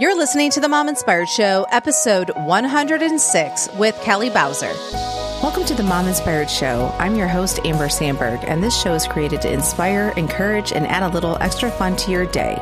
You're listening to the Mom Inspired Show, episode 106 with Kelly Bowser. Welcome to the Mom Inspired Show. I'm your host, Amber Sandberg, and this show is created to inspire, encourage, and add a little extra fun to your day.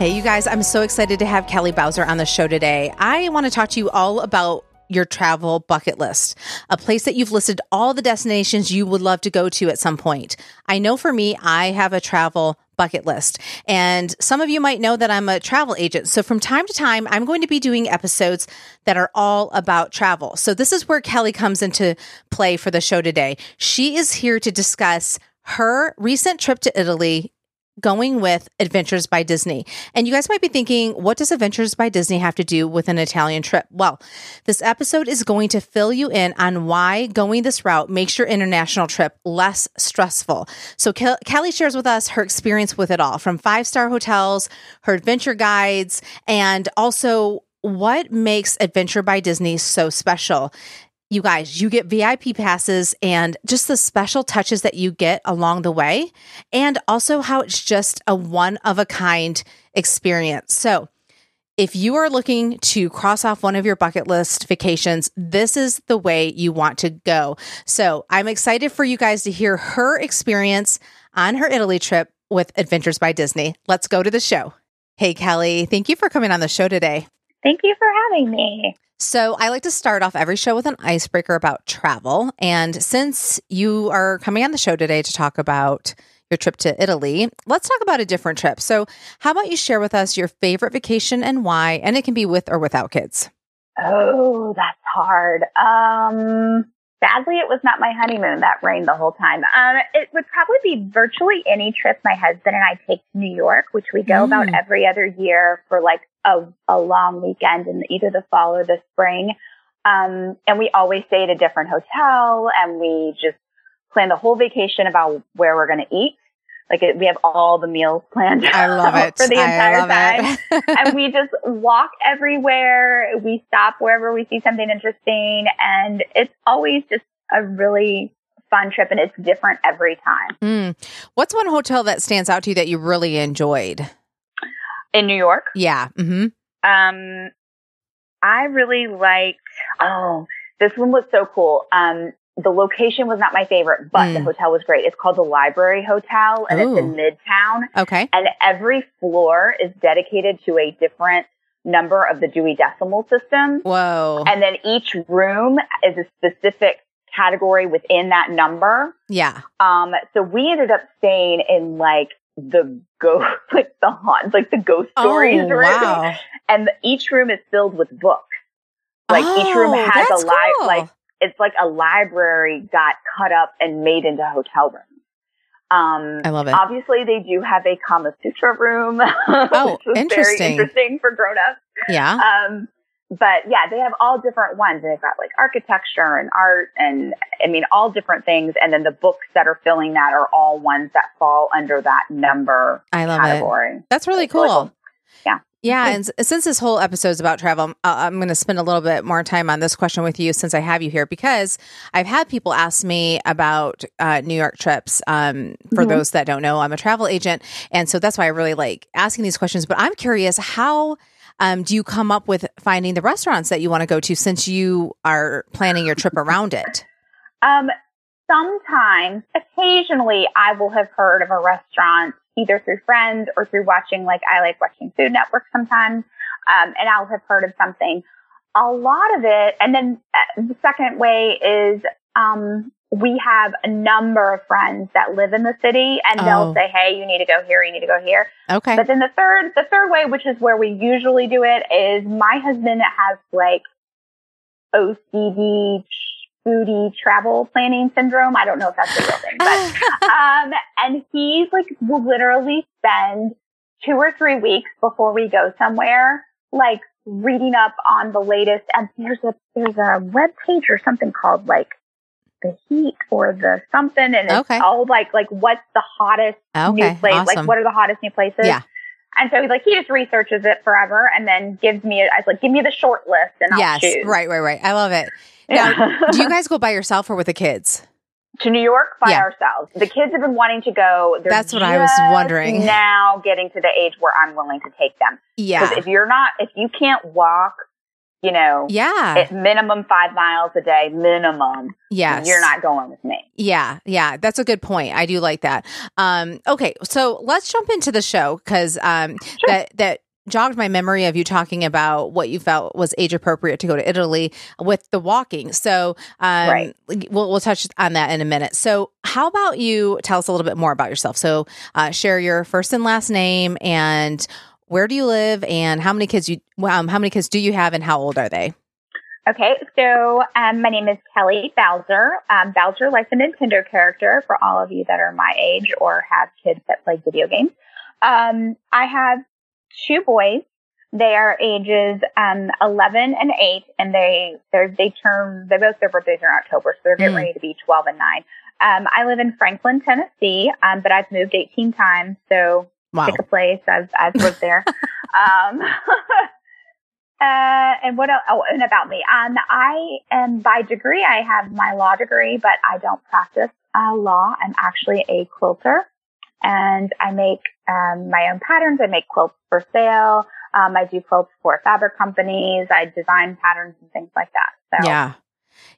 Hey, you guys, I'm so excited to have Kelly Bowser on the show today. I want to talk to you all about your travel bucket list, a place that you've listed all the destinations you would love to go to at some point. I know for me, I have a travel bucket list. And some of you might know that I'm a travel agent. So from time to time, I'm going to be doing episodes that are all about travel. So this is where Kelly comes into play for the show today. She is here to discuss her recent trip to Italy going with Adventures by Disney. And you guys might be thinking, what does Adventures by Disney have to do with an Italian trip? Well, this episode is going to fill you in on why going this route makes your international trip less stressful. So Ke- Kelly shares with us her experience with it all from five star hotels, her adventure guides, and also what makes Adventure by Disney so special you guys, you get VIP passes and just the special touches that you get along the way, and also how it's just a one of a kind experience. So, if you are looking to cross off one of your bucket list vacations, this is the way you want to go. So, I'm excited for you guys to hear her experience on her Italy trip with Adventures by Disney. Let's go to the show. Hey, Kelly, thank you for coming on the show today. Thank you for having me. So, I like to start off every show with an icebreaker about travel. And since you are coming on the show today to talk about your trip to Italy, let's talk about a different trip. So, how about you share with us your favorite vacation and why? And it can be with or without kids. Oh, that's hard. Um, sadly, it was not my honeymoon. That rained the whole time. Um, it would probably be virtually any trip my husband and I take to New York, which we go mm. about every other year for like a, a long weekend in either the fall or the spring. Um, and we always stay at a different hotel and we just plan the whole vacation about where we're going to eat. Like it, we have all the meals planned. I love it for the entire time, and we just walk everywhere. We stop wherever we see something interesting, and it's always just a really fun trip, and it's different every time. Mm. What's one hotel that stands out to you that you really enjoyed? In New York. Yeah. Mm-hmm. Um, I really liked. Oh, this one was so cool. Um, the location was not my favorite, but mm. the hotel was great. It's called the Library Hotel, and Ooh. it's in Midtown. Okay. And every floor is dedicated to a different number of the Dewey Decimal System. Whoa. And then each room is a specific category within that number. Yeah. Um, so we ended up staying in like the ghost, like the haunt, like the ghost stories oh, room. Wow. And the, each room is filled with books. Like oh, each room oh, has a li- cool. like it's like a library got cut up and made into hotel rooms. Um, I love it. Obviously, they do have a Kama Sutra room. Oh, interesting. Very interesting for grown-ups. Yeah. Um, but yeah, they have all different ones. They've got like architecture and art and I mean, all different things. And then the books that are filling that are all ones that fall under that number I love category. It. That's really cool. Really cool. Yeah. Yeah, and since this whole episode is about travel, I'm going to spend a little bit more time on this question with you since I have you here because I've had people ask me about uh, New York trips. Um, for mm-hmm. those that don't know, I'm a travel agent, and so that's why I really like asking these questions. But I'm curious how um, do you come up with finding the restaurants that you want to go to since you are planning your trip around it? Um, sometimes, occasionally, I will have heard of a restaurant either through friends or through watching, like I like watching Food Network sometimes, um, and I'll have heard of something. A lot of it, and then uh, the second way is um, we have a number of friends that live in the city and oh. they'll say, Hey, you need to go here. You need to go here. Okay. But then the third, the third way, which is where we usually do it is my husband has like OCD foodie travel planning syndrome. I don't know if that's a real thing, but, um, and he's like, will literally spend two or three weeks before we go somewhere, like reading up on the latest. And there's a, there's a web page or something called like the heat or the something and it's okay. all like like what's the hottest okay. new place awesome. like what are the hottest new places yeah and so he's like he just researches it forever and then gives me I was like give me the short list and I'll yes choose. right right right I love it now do you guys go by yourself or with the kids To New York by yeah. ourselves. The kids have been wanting to go. They're That's what I was wondering. Now getting to the age where I'm willing to take them. Yeah. Because if you're not, if you can't walk, you know, yeah, minimum five miles a day, minimum. Yes. You're not going with me. Yeah. Yeah. That's a good point. I do like that. Um, okay. So let's jump into the show because, um, sure. that, that, jogged my memory of you talking about what you felt was age appropriate to go to Italy with the walking. So, um, right. we'll, we'll touch on that in a minute. So, how about you tell us a little bit more about yourself? So, uh, share your first and last name and where do you live and how many kids you um, how many kids do you have and how old are they? Okay, so um, my name is Kelly Bowser. Um, Bowser, like the Nintendo character, for all of you that are my age or have kids that play video games. Um, I have two boys. They are ages um, 11 and 8, and they they they turn they both their birthdays are in October, so they're getting mm. ready to be 12 and 9. Um, I live in Franklin, Tennessee, um, but I've moved 18 times, so wow. pick a place. I've I've lived there. um, uh, and what else? Oh, and about me. Um, I am by degree. I have my law degree, but I don't practice uh, law. I'm actually a quilter, and I make um, my own patterns. I make quilts for sale. Um, I do quilts for fabric companies. I design patterns and things like that. So. Yeah.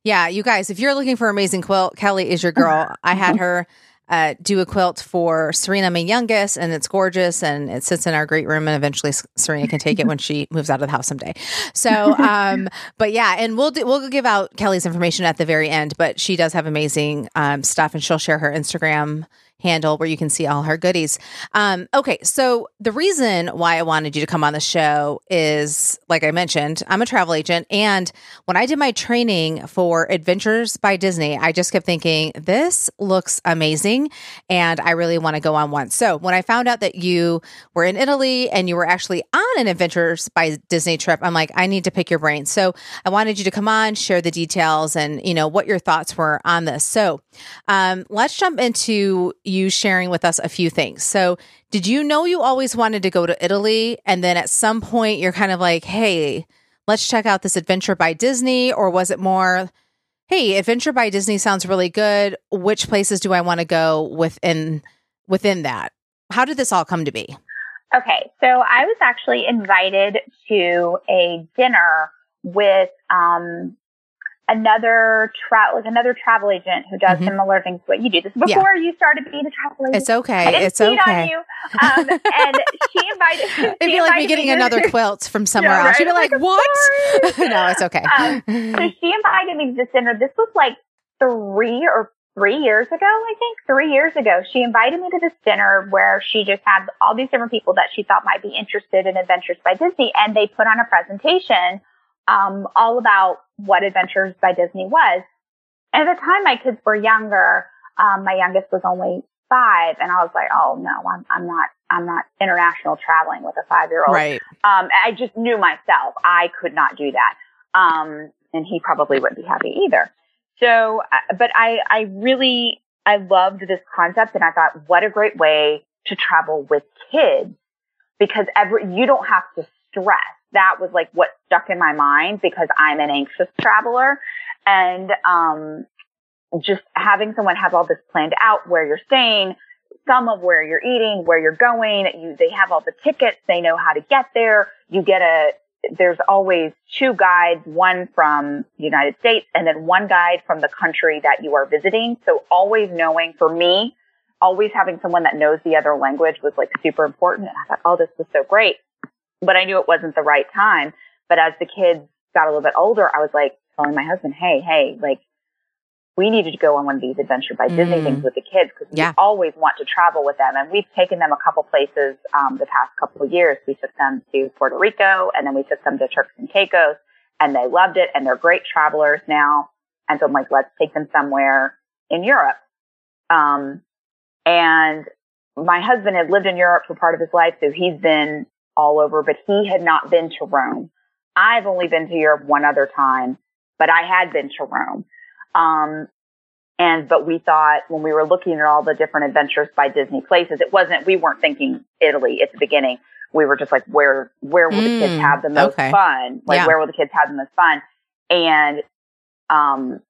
Yeah, you guys, if you're looking for amazing quilt, Kelly is your girl. I had her uh, do a quilt for Serena, my youngest, and it's gorgeous and it sits in our great room. And eventually, Serena can take it when she moves out of the house someday. So, um, but yeah, and we'll do, we'll give out Kelly's information at the very end. But she does have amazing um, stuff, and she'll share her Instagram handle where you can see all her goodies. Um, okay, so the reason why I wanted you to come on the show is, like I mentioned, I'm a travel agent, and when I did my training for Adventures by Disney, I just kept thinking this looks amazing, and I really want to go on one. So when I found out that you were in Italy and you were actually on an Adventures by Disney trip, I'm like, I need to pick your brain. So I wanted you to come on, share the details, and you know what your thoughts were on this. So um, let's jump into you sharing with us a few things. So, did you know you always wanted to go to Italy? And then at some point, you're kind of like, hey, let's check out this adventure by Disney? Or was it more, hey, adventure by Disney sounds really good. Which places do I want to go within within that? How did this all come to be? Okay, so I was actually invited to a dinner with um, another travel, like another travel agent who does mm-hmm. similar things to what you do. This before yeah. you started being a travel agent. It's okay. it's okay. you. Um, and she invited. It'd be like me getting me another quilt from somewhere yeah, else. She'd be like, like "What?" no, it's okay. Um, so she invited me to this dinner. This was like three or three years ago, I think, three years ago, she invited me to this dinner where she just had all these different people that she thought might be interested in Adventures by Disney. And they put on a presentation um, all about what Adventures by Disney was. And at the time, my kids were younger. Um, my youngest was only five, and I was like, "Oh no, I'm I'm not I'm not international traveling with a five year old." Right. Um, I just knew myself I could not do that. Um, and he probably wouldn't be happy either. So, uh, but I I really I loved this concept, and I thought, what a great way to travel with kids because every you don't have to stress that was like what stuck in my mind because I'm an anxious traveler and, um, just having someone have all this planned out where you're staying, some of where you're eating, where you're going, you, they have all the tickets, they know how to get there. You get a, there's always two guides, one from the United States and then one guide from the country that you are visiting. So always knowing for me, always having someone that knows the other language was like super important. And I thought, oh, this was so great but I knew it wasn't the right time. But as the kids got a little bit older, I was like telling my husband, Hey, hey, like we needed to go on one of these adventure by Disney mm. things with the kids because yeah. we always want to travel with them. And we've taken them a couple places, um, the past couple of years. We took them to Puerto Rico and then we took them to Turks and Caicos and they loved it and they're great travelers now. And so I'm like, let's take them somewhere in Europe. Um, and my husband had lived in Europe for part of his life. So he's been all over, but he had not been to Rome. I've only been to Europe one other time, but I had been to Rome. Um, and, but we thought when we were looking at all the different adventures by Disney places, it wasn't, we weren't thinking Italy at the beginning. We were just like, where, where will mm, the kids mm, have the most okay. fun? Like, yeah. where will the kids have the most fun? And, um,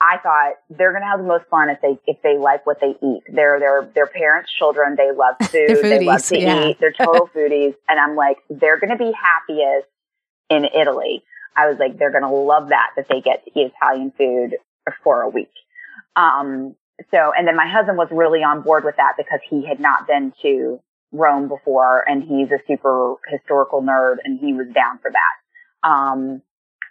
I thought they're going to have the most fun if they if they like what they eat. They're they're their parents' children. They love food. they love to yeah. eat. They're total foodies. And I'm like, they're going to be happiest in Italy. I was like, they're going to love that that they get to eat Italian food for a week. Um, so, and then my husband was really on board with that because he had not been to Rome before and he's a super historical nerd and he was down for that. Um,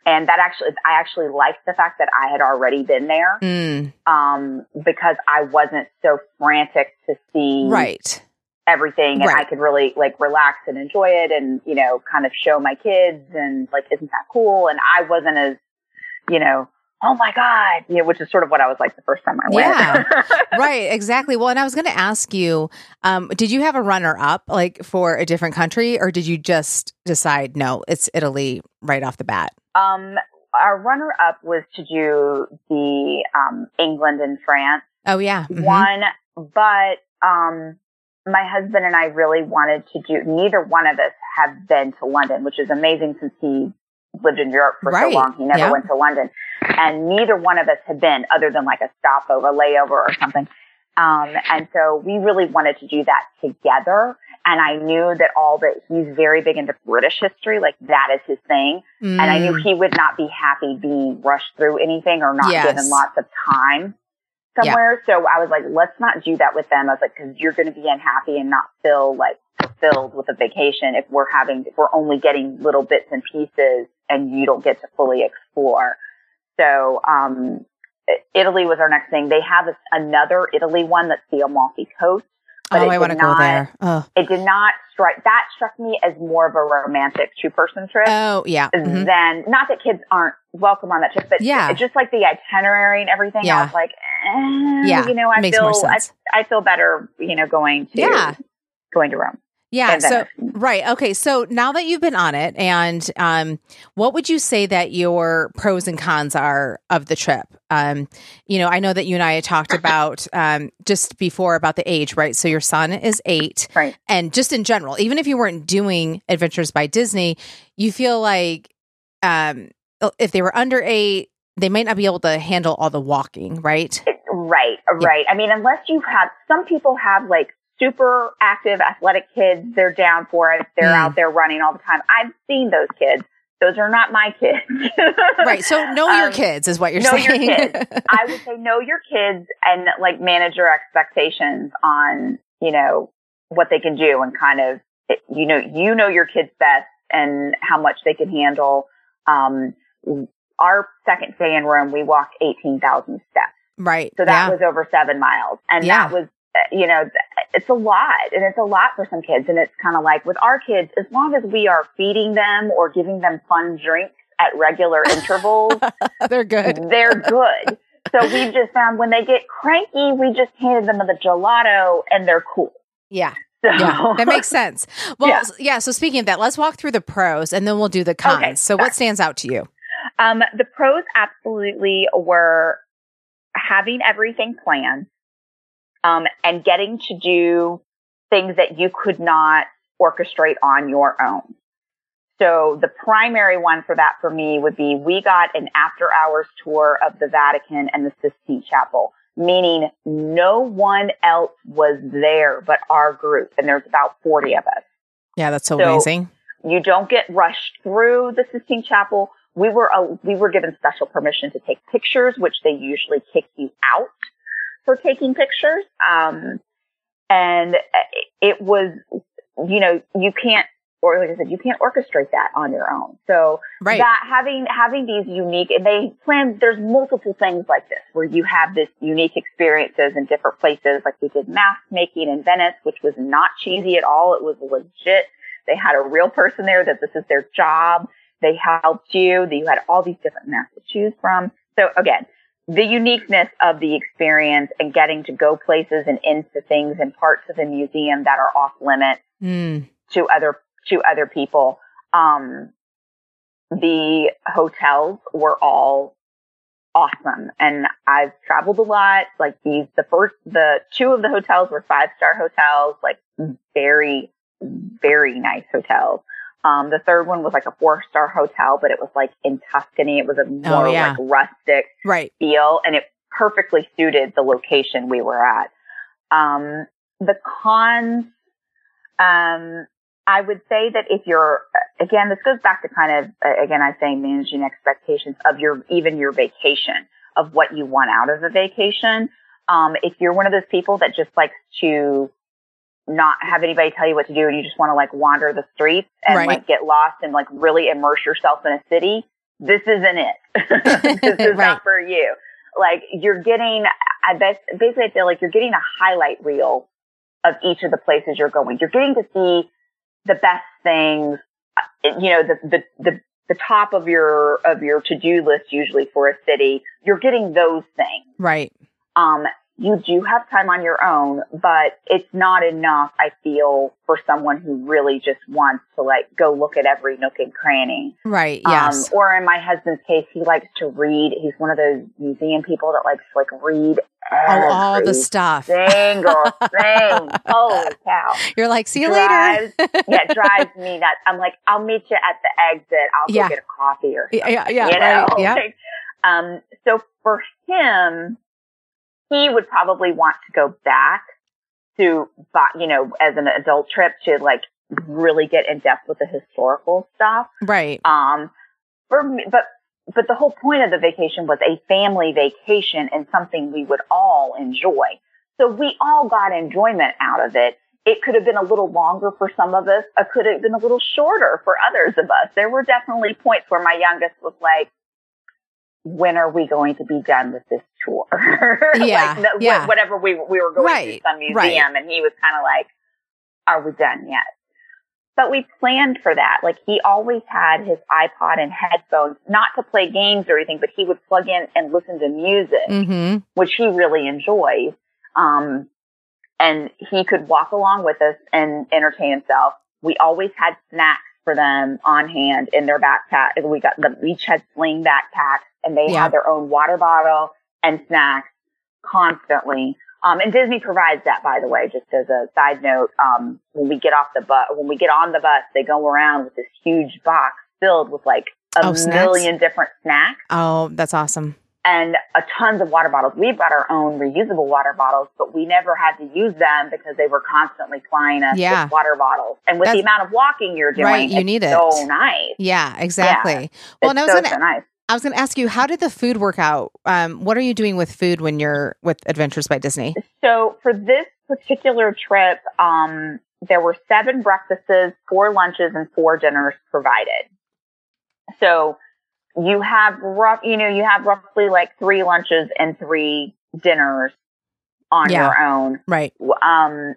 and that actually, I actually liked the fact that I had already been there, mm. um, because I wasn't so frantic to see right everything, and right. I could really like relax and enjoy it, and you know, kind of show my kids, and like, isn't that cool? And I wasn't as, you know, oh my god, you know, which is sort of what I was like the first time I went. Yeah, right, exactly. Well, and I was going to ask you, um, did you have a runner up like for a different country, or did you just decide no, it's Italy right off the bat? Um, our runner up was to do the um, England and France. Oh yeah, mm-hmm. one, but um, my husband and I really wanted to do. Neither one of us have been to London, which is amazing since he lived in Europe for right. so long. He never yeah. went to London, and neither one of us had been, other than like a stopover, layover, or something. Um, and so we really wanted to do that together. And I knew that all that he's very big into British history, like that is his thing. Mm. And I knew mm. he would not be happy being rushed through anything or not yes. given lots of time somewhere. Yeah. So I was like, let's not do that with them. I was like, cause you're going to be unhappy and not feel like filled with a vacation if we're having, if we're only getting little bits and pieces and you don't get to fully explore. So, um, Italy was our next thing. They have another Italy one that's the Amalfi Coast. But oh, I want to go there. Oh. It did not strike, that struck me as more of a romantic two person trip. Oh, yeah. Mm-hmm. Than, not that kids aren't welcome on that trip, but yeah. just like the itinerary and everything. Yeah. I was like, eh, yeah, you know, I feel, I, I, feel better, you know, going to, yeah. going to Rome. Yeah. So, right. Okay. So now that you've been on it, and um, what would you say that your pros and cons are of the trip? Um, you know, I know that you and I had talked about um, just before about the age, right? So your son is eight. Right. And just in general, even if you weren't doing Adventures by Disney, you feel like um, if they were under eight, they might not be able to handle all the walking, right? Right, right. Yeah. I mean, unless you have some people have like super active, athletic kids. They're down for it. They're mm. out there running all the time. I've seen those kids. Those are not my kids. right. So know um, your kids is what you're know saying. Your kids. I would say know your kids and like manage your expectations on, you know, what they can do and kind of, you know, you know your kids best and how much they can handle. Um, our second day in Rome, we walked 18,000 steps. Right. So that yeah. was over seven miles. And yeah. that was you know, it's a lot and it's a lot for some kids. And it's kind of like with our kids, as long as we are feeding them or giving them fun drinks at regular intervals, they're good. They're good. so we've just found when they get cranky, we just handed them the gelato and they're cool. Yeah. So. Yeah, that makes sense. Well, yeah. yeah. So speaking of that, let's walk through the pros and then we'll do the cons. Okay, so what stands out to you? Um, the pros absolutely were having everything planned um, and getting to do things that you could not orchestrate on your own. So the primary one for that for me would be we got an after hours tour of the Vatican and the Sistine Chapel, meaning no one else was there but our group. And there's about 40 of us. Yeah, that's so, so amazing. You don't get rushed through the Sistine Chapel. We were, uh, we were given special permission to take pictures, which they usually kick you out for taking pictures. Um, and it was, you know, you can't, or like I said, you can't orchestrate that on your own. So right. that having, having these unique, and they plan, there's multiple things like this where you have this unique experiences in different places. Like we did mask making in Venice, which was not cheesy at all. It was legit. They had a real person there that this is their job. They helped you. That you had all these different masks to choose from. So again, the uniqueness of the experience and getting to go places and into things and parts of the museum that are off limits mm. to other to other people. Um, the hotels were all awesome, and I've traveled a lot. Like these, the first, the two of the hotels were five star hotels, like very, very nice hotels. Um, the third one was like a four star hotel, but it was like in Tuscany. It was a more Oh, yeah. like rustic Right. feel and it perfectly suited the location we were at. Um, the cons, um, I would say that if you're, again, this goes back to kind of, again, I say managing expectations of your, even your vacation, of what you want out of a vacation. Um, if you're one of those people that just likes to not have anybody tell you what to do and you just want to like wander the streets and Right. like get lost and like really immerse yourself in a city, this isn't it. this is Right. not for you. Like you're getting, I bet, basically I feel like you're getting a highlight reel of each of the places you're going. You're getting to see the best things, uh, you know, the, the, the, the top of your, of your to-do list usually for a city. You're getting those things. Right. Um, you do have time on your own, but it's not enough, I feel, for someone who really just wants to like go look at every nook and cranny. Right. Um, Yes. or in my husband's case, he likes to read. He's one of those museum people that likes to like read oh, all the stuff. single thing. Holy cow. You're like, see you Drives- later. Yeah, it drives me nuts. I'm like, I'll meet you at the exit. I'll go get a coffee or yeah. Yeah. yeah you know? right. Yeah. Um, so for him, he would probably want to go back to, you know, as an adult trip to like really get in depth with the historical stuff. Right. Um, for me, but, but the whole point of the vacation was a family vacation and something we would all enjoy. So we all got enjoyment out of it. It could have been a little longer for some of us. It could have been a little shorter for others of us. There were definitely points where my youngest was like, when are we going to be done with this tour? Yeah, like, the- yeah. Whatever we, we were going Right, to some museum right. and he was kind of like, are we done yet? But we planned for that. Like he always had his iPod and headphones, not to play games or anything, but he would plug in and listen to music, Mm-hmm. which he really enjoys. Um, and he could walk along with us and entertain himself. We always had snacks for them on hand in their backpack. We got them each had sling backpacks and they Yeah. had their own water bottle and snacks constantly. Um, and Disney provides that, by the way, just as a side note. Um, when we get off the bus, when we get on the bus, they go around with this huge box filled with like a Oh, million different snacks Oh, that's awesome. and a tons of water bottles. We've got our own reusable water bottles, but we never had to use them because they were constantly flying us Yeah. with water bottles. And with the amount of walking you're doing, Right, you it's need it. so nice. Yeah, exactly. Well, and I it's was so, gonna so nice. I was gonna ask you, how did the food work out? Um, what are you doing with food when you're with Adventures by Disney? So for this particular trip, um, there were seven breakfasts, four lunches, and four dinners provided. So you have rough, you know, you have roughly like three lunches and three dinners on Yeah. your own. Right. um,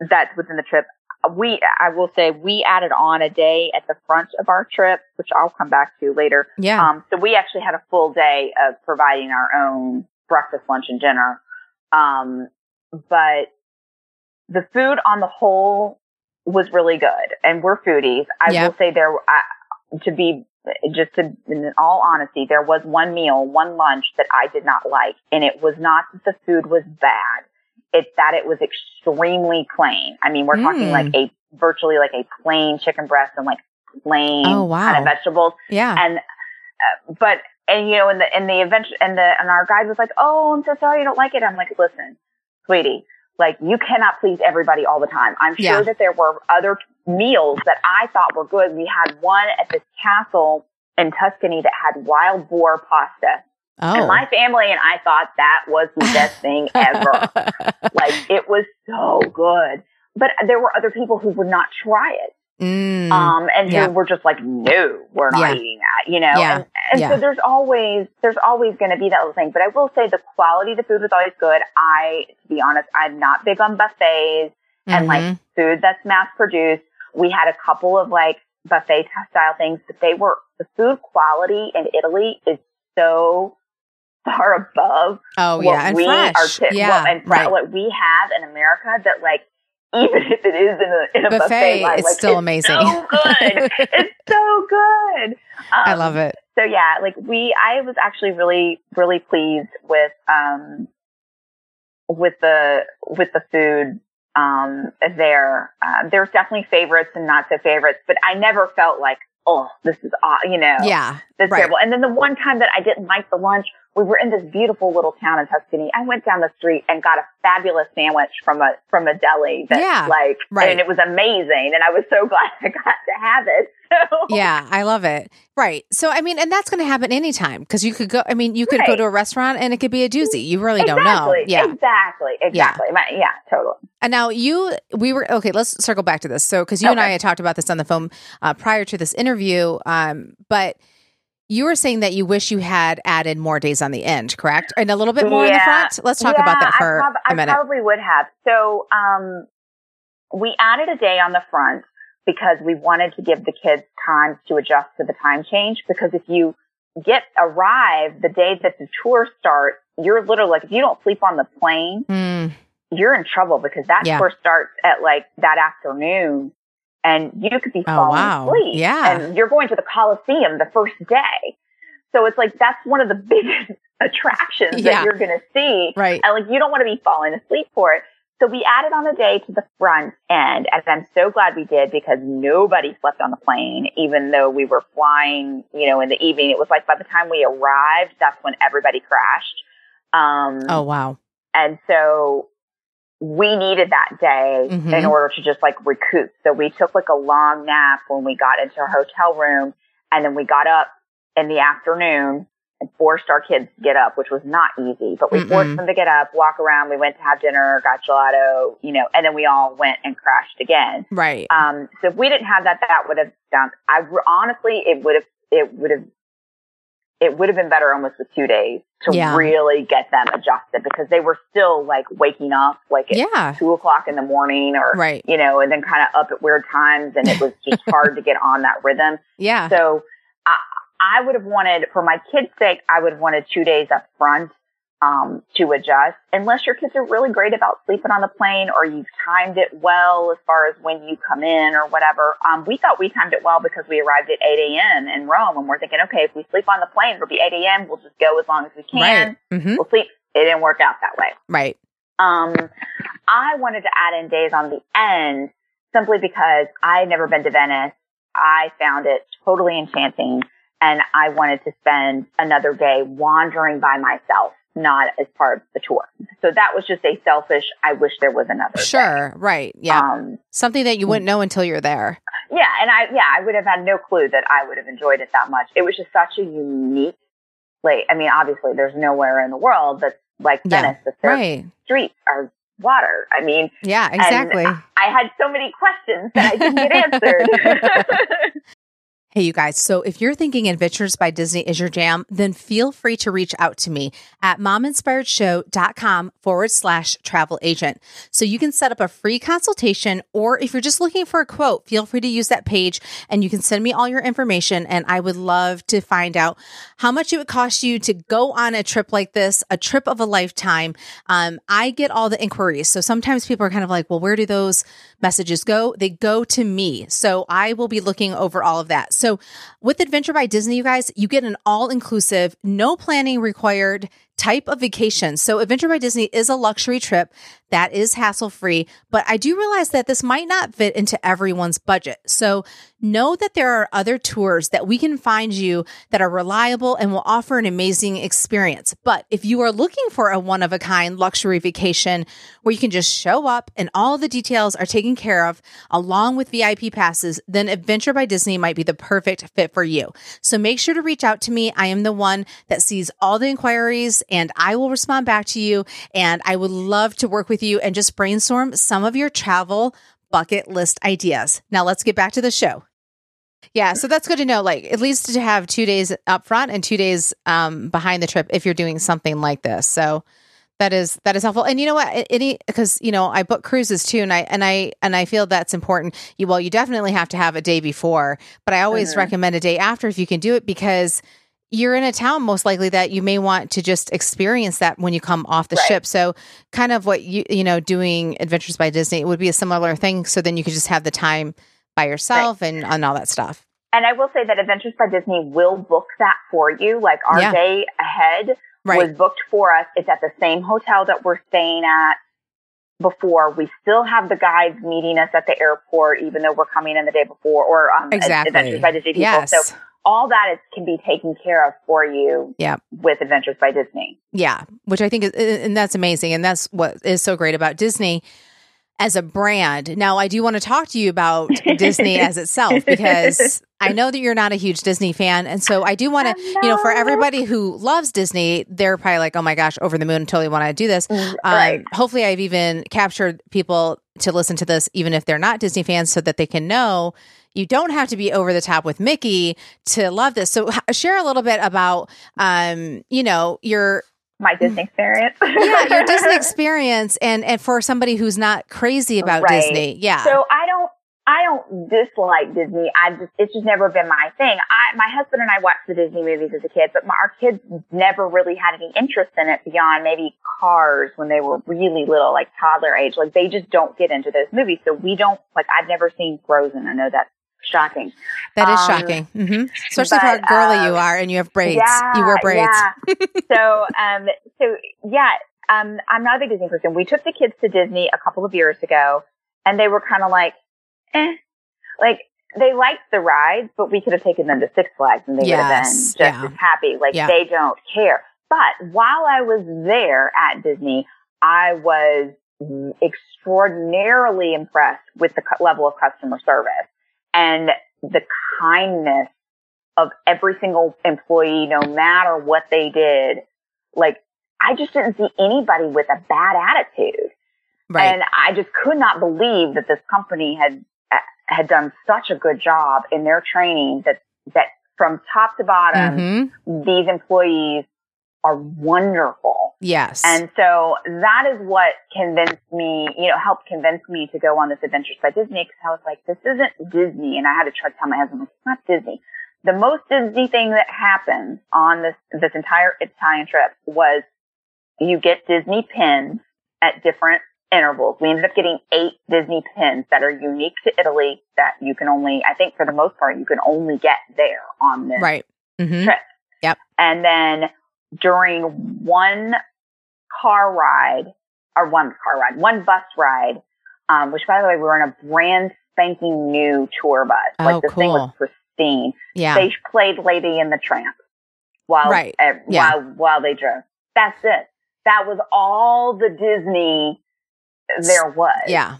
that's within the trip. We, I will say, we added on a day at the front of our trip, which I'll come back to later. Yeah. Um, so we actually had a full day of providing our own breakfast, lunch, and dinner. Um, but the food on the whole was really good, and we're foodies. I Yeah. will say there, I, to be just to, in all honesty, there was one meal, one lunch that I did not like, and it was not that the food was bad. It's that it was extremely plain. I mean, we're talking Mm. like a virtually like a plain chicken breast and like plain Oh, wow. kind of vegetables. yeah. And uh, but and you know, in the in the event and the and our guide was like, "Oh, I'm so sorry you don't like it." I'm like, "Listen, sweetie, like you cannot please everybody all the time. I'm sure Yeah. that there were other meals that I thought were good. We had one at this castle in Tuscany that had wild boar pasta, and oh. my family and I thought that was the best thing ever. Like it was so good. But there were other people who would not try it Mm, um, and Yeah. who were just like, no, we're not Yeah. eating that, you know? Yeah. And, and Yeah. so there's always, there's always going to be that little thing. But I will say the quality of the food was always good. I, to be honest, I'm not big on buffets and like mhm. food that's mass produced. We had a couple of like buffet style things, but they were, the food quality in Italy is so far above oh what yeah, and we fresh. are, yeah, what, and right. what we have in America that like, even if it is in a, in a buffet, Buffet, line, it's like, still amazing. So good. it's so good. I Um, love it. So yeah, like we, I was actually really, really pleased with, um, with the, with the food, um, there. There's definitely favorites and not so favorites, but I never felt like, oh, this is, aw- you know, Yeah. this is right. terrible. And then the one time that I didn't like the lunch, we were in this beautiful little town in Tuscany. I went down the street and got a fabulous sandwich from a from a deli that Yeah, like right. and it was amazing and I was so glad I got to have it. So Yeah, I love it. Right. So, I mean, and that's going to happen anytime because you could go, I mean, you could go to a restaurant and it could be a doozy. You really don't know. exactly, Yeah. Exactly. Exactly. My- Yeah, totally. And now you, we were, okay, let's circle back to this. So, because you and I had talked about this on the phone uh, prior to this interview, um, but you were saying that you wish you had added more days on the end, correct? And a little bit more in the front? Let's talk about Yeah, that for prob- a minute. I probably would have. So, um, we added a day on the front because we wanted to give the kids time to adjust to the time change. Because if you get arrive the day that the tour starts, you're literally like, if you don't sleep on the plane, Mm, you're in trouble because that Yeah. tour starts at like that afternoon and you could be Oh, falling wow. asleep. Yeah. And you're going to the Coliseum the first day. So it's like, that's one of the biggest attractions Yeah. that you're going to see. right. And like, you don't want to be falling asleep for it. So we added on a day to the front end, and I'm so glad we did because nobody slept on the plane, even though we were flying, you know, in the evening. It was like by the time we arrived, that's when everybody crashed. Um, Oh, wow. and so we needed that day Mhm. in order to just like recoup. So we took like a long nap when we got into our hotel room and then we got up in the afternoon and forced our kids to get up, which was not easy, but we Mm-mm. forced them to get up, walk around. We went to have dinner, got gelato, you know, and then we all went and crashed again. Right. Um, so if we didn't have that, that would have stunk. I honestly, it would have, it would have, it would have been better almost with two days to Yeah. really get them adjusted because they were still like waking up like at Yeah. two o'clock in the morning or, Right. you know, and then kind of up at weird times. And it was just hard to get on that rhythm. Yeah. So I, I would have wanted, for my kids' sake, I would have wanted two days up front um, to adjust. Unless your kids are really great about sleeping on the plane or you've timed it well as far as when you come in or whatever. Um, we thought we timed it well because we arrived at 8 a.m. in Rome and we're thinking, okay, if we sleep on the plane, it'll be 8 a.m. We'll just go as long as we can. Right. hmm We'll sleep. It didn't work out that way. Right. Um, I wanted to add in days on the end simply because I had never been to Venice. I found it totally enchanting and I wanted to spend another day wandering by myself, not as part of the tour. So that was just a selfish, I wish there was another. day. Sure. Right. Yeah. Um, Something that you wouldn't know until you're there. yeah. And I, yeah, I would have had no clue that I would have enjoyed it that much. It was just such a unique, place. I mean, obviously there's nowhere in the world that's like Venice, that their Right. streets are water. I mean, Yeah, exactly. I had so many questions that I didn't get answered. Hey, you guys. So if you're thinking Adventures by Disney is your jam, then feel free to reach out to me at mominspiredshow.com forward slash travel agent. So you can set up a free consultation, or if you're just looking for a quote, feel free to use that page and you can send me all your information. And I would love to find out how much it would cost you to go on a trip like this, a trip of a lifetime. Um, I get all the inquiries. So sometimes people are kind of like, well, where do those messages go? They go to me. So I will be looking over all of that. So with Adventure by Disney, you guys, you get an all inclusive, no planning required type of vacation. So Adventure by Disney is a luxury trip that is hassle free, but I do realize that this might not fit into everyone's budget. So know that there are other tours that we can find you that are reliable and will offer an amazing experience. But if you are looking for a one of a kind luxury vacation where you can just show up and all the details are taken care of along with VIP passes, then Adventure by Disney might be the perfect fit for you. So make sure to reach out to me. I am the one that sees all the inquiries and I will respond back to you. And I would love to work with you and just brainstorm some of your travel bucket list ideas. Now let's get back to the show. Yeah, so that's good to know. Like at least to have two days up front and two days um, behind the trip if you're doing something like this. So that is that is helpful. And you know what? Any because you know I book cruises too, and I and I and I feel that's important. You well, you definitely have to have a day before, but I always Mhm. recommend a day after if you can do it because you're in a town most likely that you may want to just experience that when you come off the Right. ship. So kind of what you you know doing Adventures by Disney it would be a similar thing. So then you could just have the time by yourself and and all that stuff. and I will say that Adventures by Disney will book that for you. Like our Yeah. day ahead Right. was booked for us. It's at the same hotel that we're staying at. before. We still have the guides meeting us at the airport, even though we're coming in the day before, or um, exactly. Adventures by Disney people. Yes. So all that is can be taken care of for you yeah. with Adventures by Disney. Yeah, which I think is, and that's amazing. And that's what is so great about Disney as a brand. Now, I do want to talk to you about Disney as itself because I know that you're not a huge Disney fan. And so I do want to, you know, for everybody who loves Disney, they're probably like, oh my gosh, over the moon, totally want to do this. Um, Right. hopefully, I've even captured people to listen to this, even if they're not Disney fans, so that they can know you don't have to be over the top with Mickey to love this. So, h- share a little bit about, um, you know, your My Disney experience. yeah, your Disney experience, and and for somebody who's not crazy about Right. Disney, yeah, So I don't, I don't dislike Disney. I just, it's just never been my thing. I, my husband and I watched the Disney movies as a kid, but my, our kids never really had any interest in it beyond maybe Cars when they were really little, like toddler age. Like they just don't get into those movies. So we don't, like I've never seen Frozen. I know that's shocking. that is um, shocking, hmm especially for how girly um, you are and you have braids. Yeah, you wear braids. Yeah. so, um, so yeah, um, I'm not a big Disney person. We took the kids to Disney a couple of years ago, and they were kind of like, eh, like they liked the rides, but we could have taken them to Six Flags, and they would have been just yeah. as happy. Like Yeah. they don't care. But while I was there at Disney, I was extraordinarily impressed with the level of customer service and the kindness of every single employee, no matter what they did. Like, I just didn't see anybody with a bad attitude. Right. And I just could not believe that this company had, uh, had done such a good job in their training that, that from top to bottom, hmm these employees are wonderful. Yes. And so that is what convinced me, you know, helped convince me to go on this Adventures by Disney because I was like, this isn't Disney. And I had to try to tell my husband, like, it's not Disney. The most Disney thing that happened on this, this entire Italian trip was you get Disney pins at different intervals. We ended up getting eight Disney pins that are unique to Italy that you can only, I think for the most part, you can only get there on this right. Mm-hmm. trip. Yep. And then during one car ride, or one car ride, one bus ride, um, which by the way, we were in a brand spanking new tour bus. Oh, like this thing was pristine. Yeah. They played Lady in the Tramp while Right. uh, Yeah. while while they drove. That's it. That was all the Disney there was. yeah.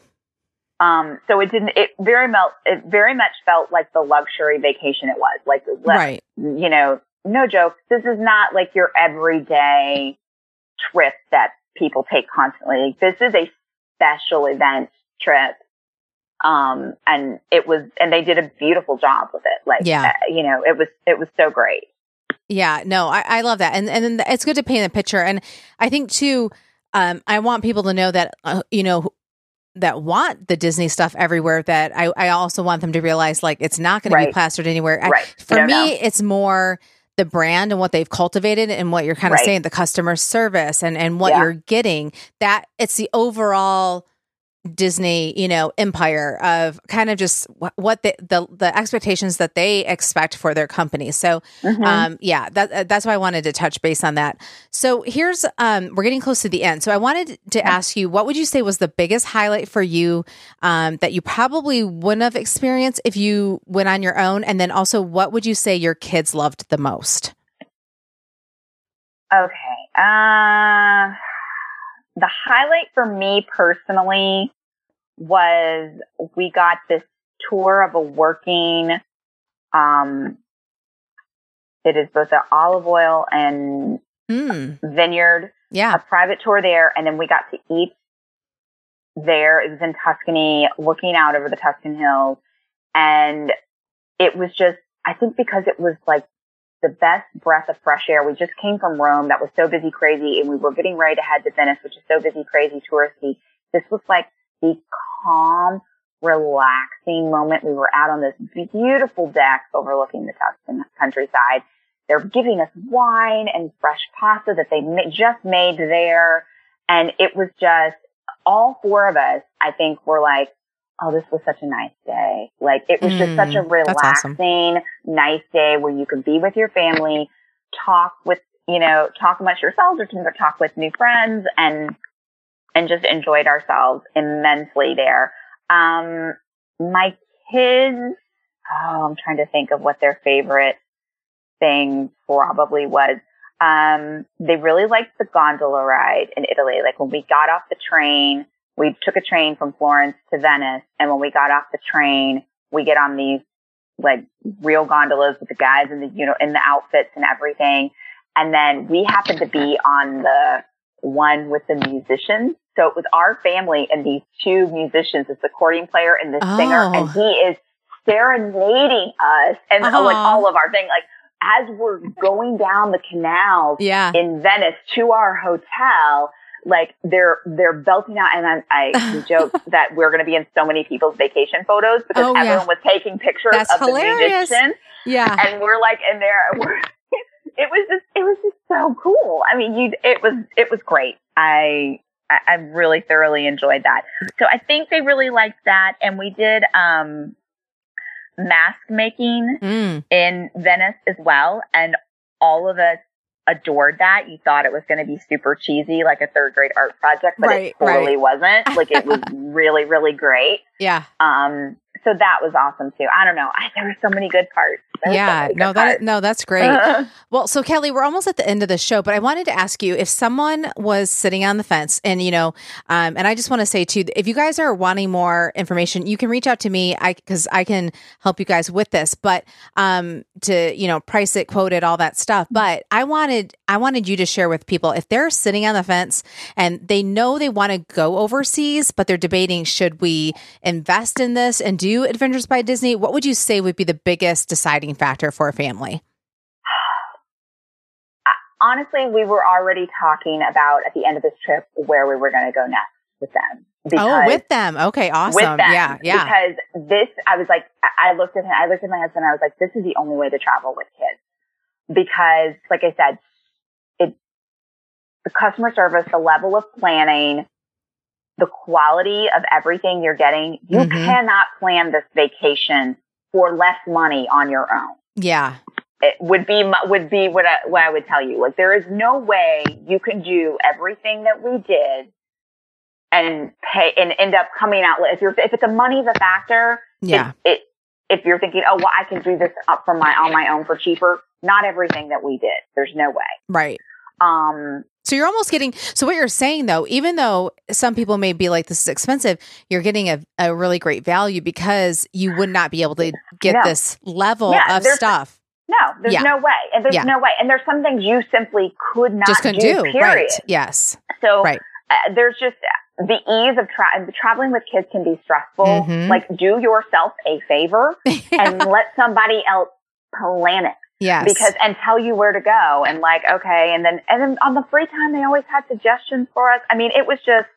Um, so it didn't, it very much, it very much felt like the luxury vacation it was. Like, le- Right. you know, no joke. This is not like your everyday trip that people take constantly. This is a special event trip. Um, and it was, and they did a beautiful job with it. Like, Yeah. uh, you know, it was, it was so great. Yeah, no, I, I love that, and and then it's good to paint a picture, and I think too, um, I want people to know that uh, you know that want the Disney stuff everywhere. That I, I also want them to realize like it's not going to be plastered anywhere. I- for No, me, no. it's more the brand and what they've cultivated and what you're kind of Right. saying, the customer service and and what Yeah. you're getting. That it's the overall Disney, you know, empire of kind of just wh- what the the, the expectations that they expect for their company. So, Mhm. um, yeah, that uh, that's why I wanted to touch base on that. So here's um, we're getting close to the end. So I wanted to ask you, what would you say was the biggest highlight for you um, that you probably wouldn't have experienced if you went on your own, and then also, what would you say your kids loved the most? Okay. Uh, the highlight for me personally was we got this tour of a working, um, it is both an olive oil and Hmm. vineyard, Yeah. a private tour there. And then we got to eat there. It was in Tuscany, looking out over the Tuscan hills. And it was just, I think because it was like the best breath of fresh air. We just came from Rome that was so busy, crazy, and we were getting ready to head to Venice, which is so busy, crazy, touristy. This was like the calm, relaxing moment. We were out on this beautiful deck overlooking the Tuscan countryside. They're giving us wine and fresh pasta that they just made there. And it was just all four of us, I think, were like, oh, this was such a nice day. Like it was just such a Mm, that's awesome. relaxing, nice day where you could be with your family, talk with, you know, talk amongst yourselves or talk with new friends and, and just enjoyed ourselves immensely there. Um, my kids, oh, I'm trying to think of what their favorite thing probably was. Um, they really liked the gondola ride in Italy. Like when we got off the train, we took a train from Florence to Venice. And when we got off the train, we get on these like real gondolas with the guys in the, you know, in the outfits and everything. And then we happened to be on the one with the musicians. So it was our family and these two musicians, this accordion player and this oh. singer, and he is serenading us and uh-huh. like all of our thing. Like as we're going down the canals yeah. in Venice to our hotel, like they're they're belting out and I, I joke that we're going to be in so many people's vacation photos because oh, everyone yeah. was taking pictures That's of hilarious. the musician. Yeah, and we're like in there. It was just it was just so cool. I mean, you it was it was great. I I really thoroughly enjoyed that. So I think they really liked that, and we did um mask making mm. in Venice as well, and all of us adored that. You thought it was going to be super cheesy, like a third grade art project, but right, it totally right. wasn't. Like it was really, really great. Yeah. Um, so that was awesome too. I don't know. I, there were so many good parts. Yeah, no, that no, that's great. well, so Kelly, we're almost at the end of the show, but I wanted to ask you if someone was sitting on the fence, and you know, um, and I just want to say too, if you guys are wanting more information, you can reach out to me, I because I can help you guys with this, but um, to you know, price it, quote it, all that stuff. But I wanted, I wanted you to share with people if they're sitting on the fence and they know they want to go overseas, but they're debating should we invest in this and do Adventures by Disney? What would you say would be the biggest deciding factor for a family? Honestly, we were already talking about at the end of this trip where we were going to go next with them. oh, with them. Okay, awesome. With them, yeah, yeah. Because this, I was like, I looked at him, I looked at my husband, I was like, this is the only way to travel with kids. Because, like I said, it, the customer service, the level of planning, the quality of everything you're getting, you mm-hmm. cannot plan this vacation for less money on your own. Yeah. It would be would be what I, what I would tell you. Like there is no way you can do everything that we did and pay and end up coming out if you're if it's a money's a factor. Yeah. It, it if you're thinking, oh well, I can do this up from my on my own for cheaper. Not everything that we did. There's no way. Right. Um, so you're almost getting so what you're saying though, even though some people may be like this is expensive, you're getting a, a really great value because you would not be able to get no. this level yeah, of stuff. No, there's yeah. no way. And there's yeah. no way. And there's some things you simply could not just couldn't do, do. Period. Right. Yes. So right. Uh, there's just the ease of tra- traveling with kids can be stressful. Mm-hmm. Like do yourself a favor and let somebody else plan it. Yes. Because and tell you where to go and like okay and then and then on the free time they always had suggestions for us. I mean it was just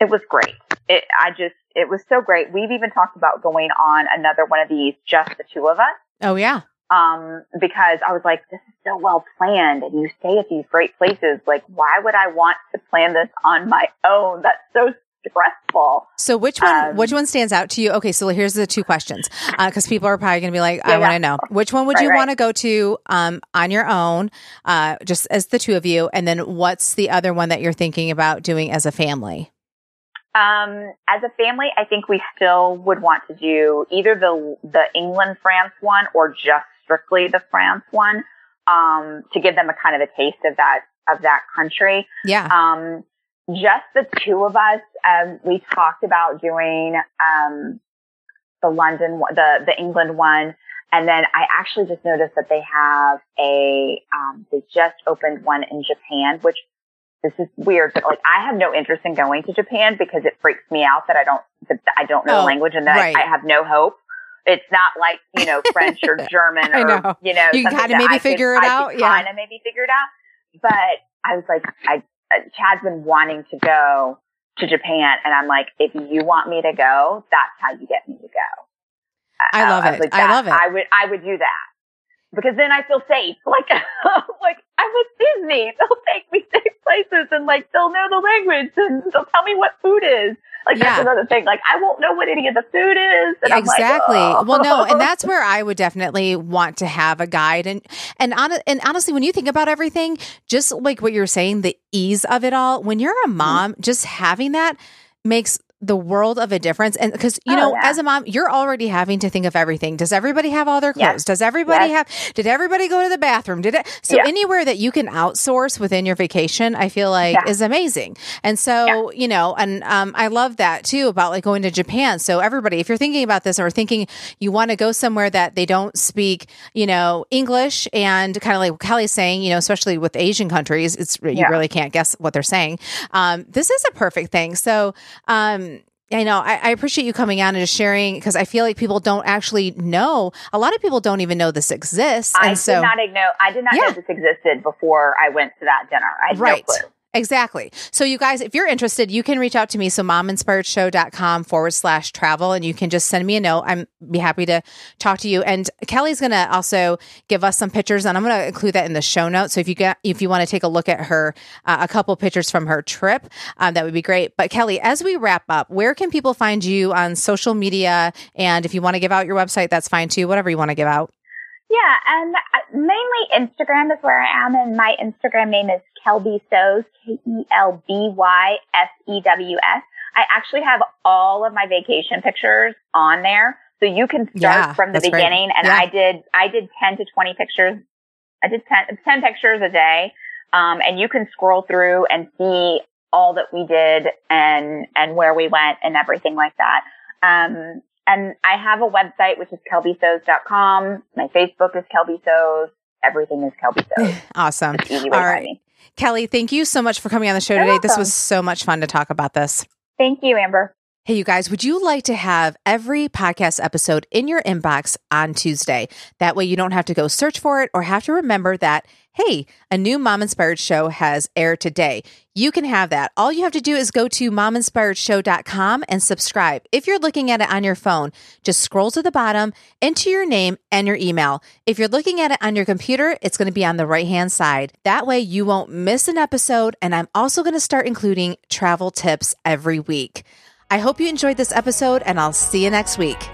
it was great. It I just it was so great. We've even talked about going on another one of these just the two of us. Oh yeah. Um because I was like this is so well planned and you stay at these great places like why would I want to plan this on my own? That's so stressful. So which one um, which one stands out to you? Okay, so here's the two questions because uh, people are probably going to be like, yeah, I want to know which one would right, you right. want to go to um, on your own, uh, just as the two of you, and then what's the other one that you're thinking about doing as a family? Um, as a family, I think we still would want to do either the the England France one or just strictly the France one um, to give them a kind of a taste of that of that country. Yeah. Um, just the two of us, um, we talked about doing um, the London, the the England one, and then I actually just noticed that they have a um, they just opened one in Japan, which this is weird, but like I have no interest in going to Japan because it freaks me out that I don't that I don't know oh, the language and that right. I, I have no hope it's not like you know French or German or know. you know you kind of maybe figure could, it out. yeah, kind of maybe figure it out. But I was like, I Chad's been wanting to go to Japan, and I'm like, if you want me to go, that's how you get me to go. I love uh, I, it. I, like, I love it. I would, I would do that. Because then I feel safe. Like, like I'm at Disney. They'll take me safe places and like they'll know the language and they'll tell me what food is. Like yeah. that's another thing. Like I won't know what any of the food is. And exactly. Like, oh. Well, no, and that's where I would definitely want to have a guide. And and on, and honestly, when you think about everything, just like what you're saying, the ease of it all. When you're a mm-hmm. mom, mm-hmm. just having that makes the world of a difference. And because, you oh, know, yeah. as a mom, you're already having to think of everything. Does everybody have all their clothes? Yes. Does everybody yes. have, did everybody go to the bathroom? Did it? So yeah. anywhere that you can outsource within your vacation, I feel like yeah. is amazing. And so, you know, and um, I love that too about like going to Japan. So everybody, if you're thinking about this or thinking you want to go somewhere that they don't speak, you know, English and kind of like Kelly's saying, you know, especially with Asian countries, it's, you really can't guess what they're saying. Um, this is a perfect thing. So, um, I know. I, I, appreciate you coming on and just sharing because I feel like people don't actually know. A lot of people don't even know this exists. I so, did not know. I did not yeah. know this existed before I went to that dinner. I had right. no clue. Exactly. So you guys, if you're interested, you can reach out to me. So mominspiredshow.com forward slash travel. And you can just send me a note. I'm be happy to talk to you. And Kelly's going to also give us some pictures and I'm going to include that in the show notes. So if you get, if you want to take a look at her, uh, a couple pictures from her trip, um, that would be great. But Kelly, as we wrap up, where can people find you on social media? And if you want to give out your website, that's fine too. Whatever you want to give out. Yeah, and uh, mainly Instagram is where I am, and my Instagram name is Kelby Sews, K E L B Y S E W S. I actually have all of my vacation pictures on there, so you can start yeah, from the beginning. Great. And yeah. I did, I did ten to twenty pictures. I did 10, 10 pictures a day, um, and you can scroll through and see all that we did and and where we went and everything like that. Um, and I have a website, which is kelbysews.com. My Facebook is Kelby Sews. Everything is Kelby Sews. awesome. All right. Kelly, thank you so much for coming on the show You're today. Welcome. This was so much fun to talk about this. Thank you, Amber. Hey, you guys, would you like to have every podcast episode in your inbox on Tuesday? That way you don't have to go search for it or have to remember that hey, a new Mom Inspired show has aired today. You can have that. All you have to do is go to mominspiredshow.com and subscribe. If you're looking at it on your phone, just scroll to the bottom, enter your name and your email. If you're looking at it on your computer, it's going to be on the right hand side. That way you won't miss an episode. And I'm also going to start including travel tips every week. I hope you enjoyed this episode, and I'll see you next week.